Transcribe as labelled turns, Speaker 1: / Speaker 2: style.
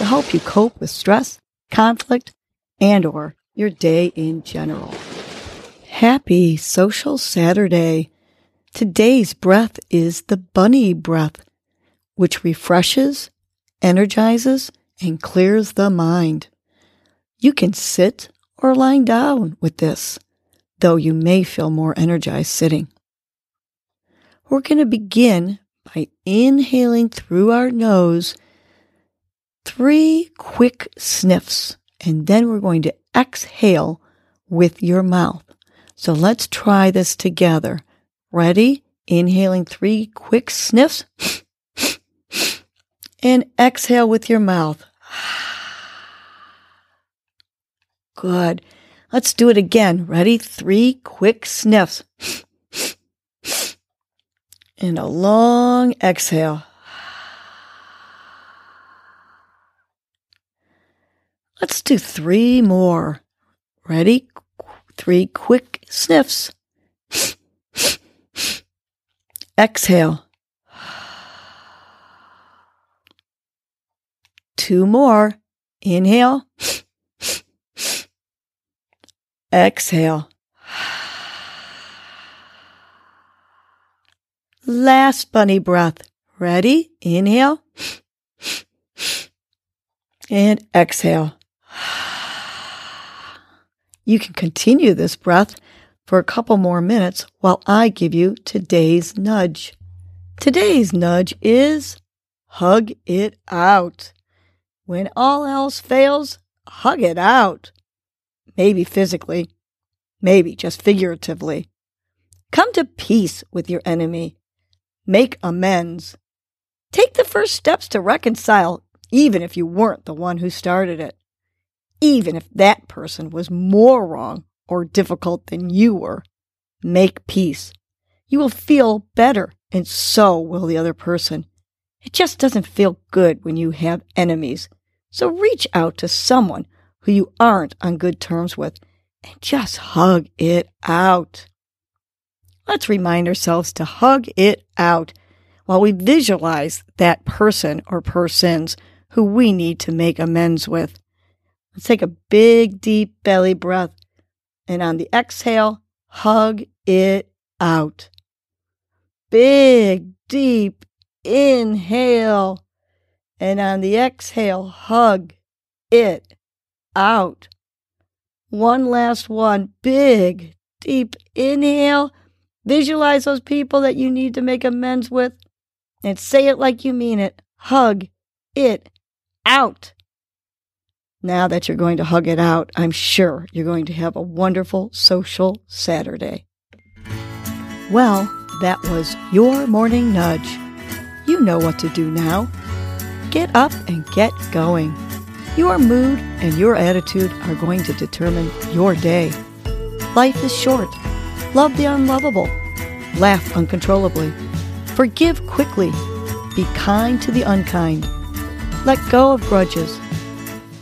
Speaker 1: to help you cope with stress, conflict, and or your day in general. Happy social Saturday. Today's breath is the bunny breath, which refreshes, energizes, and clears the mind. You can sit or lying down with this, though you may feel more energized sitting. We're going to begin by inhaling through our nose three quick sniffs, and then we're going to exhale with your mouth. So let's try this together. Ready? Inhaling three quick sniffs and exhale with your mouth. Good. Let's do it again. Ready? Three quick sniffs. And a long exhale. Let's do three more. Ready? Three quick sniffs. Exhale. Two more. Inhale. Exhale. Last bunny breath. Ready? Inhale. And exhale. You can continue this breath for a couple more minutes while I give you today's nudge. Today's nudge is hug it out. When all else fails, hug it out. Maybe physically, maybe just figuratively. Come to peace with your enemy. Make amends. Take the first steps to reconcile, even if you weren't the one who started it. Even if that person was more wrong or difficult than you were. Make peace. You will feel better, and so will the other person. It just doesn't feel good when you have enemies. So reach out to someone who you aren't on good terms with and just hug it out. Let's remind ourselves to hug it out while we visualize that person or persons who we need to make amends with. Let's take a big, deep belly breath. And on the exhale, hug it out. Big, deep inhale. And on the exhale, hug it out. One last one. Big, deep inhale. Visualize those people that you need to make amends with and say it like you mean it. Hug it out. Now that you're going to hug it out, I'm sure you're going to have a wonderful social Saturday. Well, that was your morning nudge. You know what to do now. Get up and get going. Your mood and your attitude are going to determine your day. Life is short. Love the unlovable. Laugh uncontrollably. Forgive quickly. Be kind to the unkind. Let go of grudges.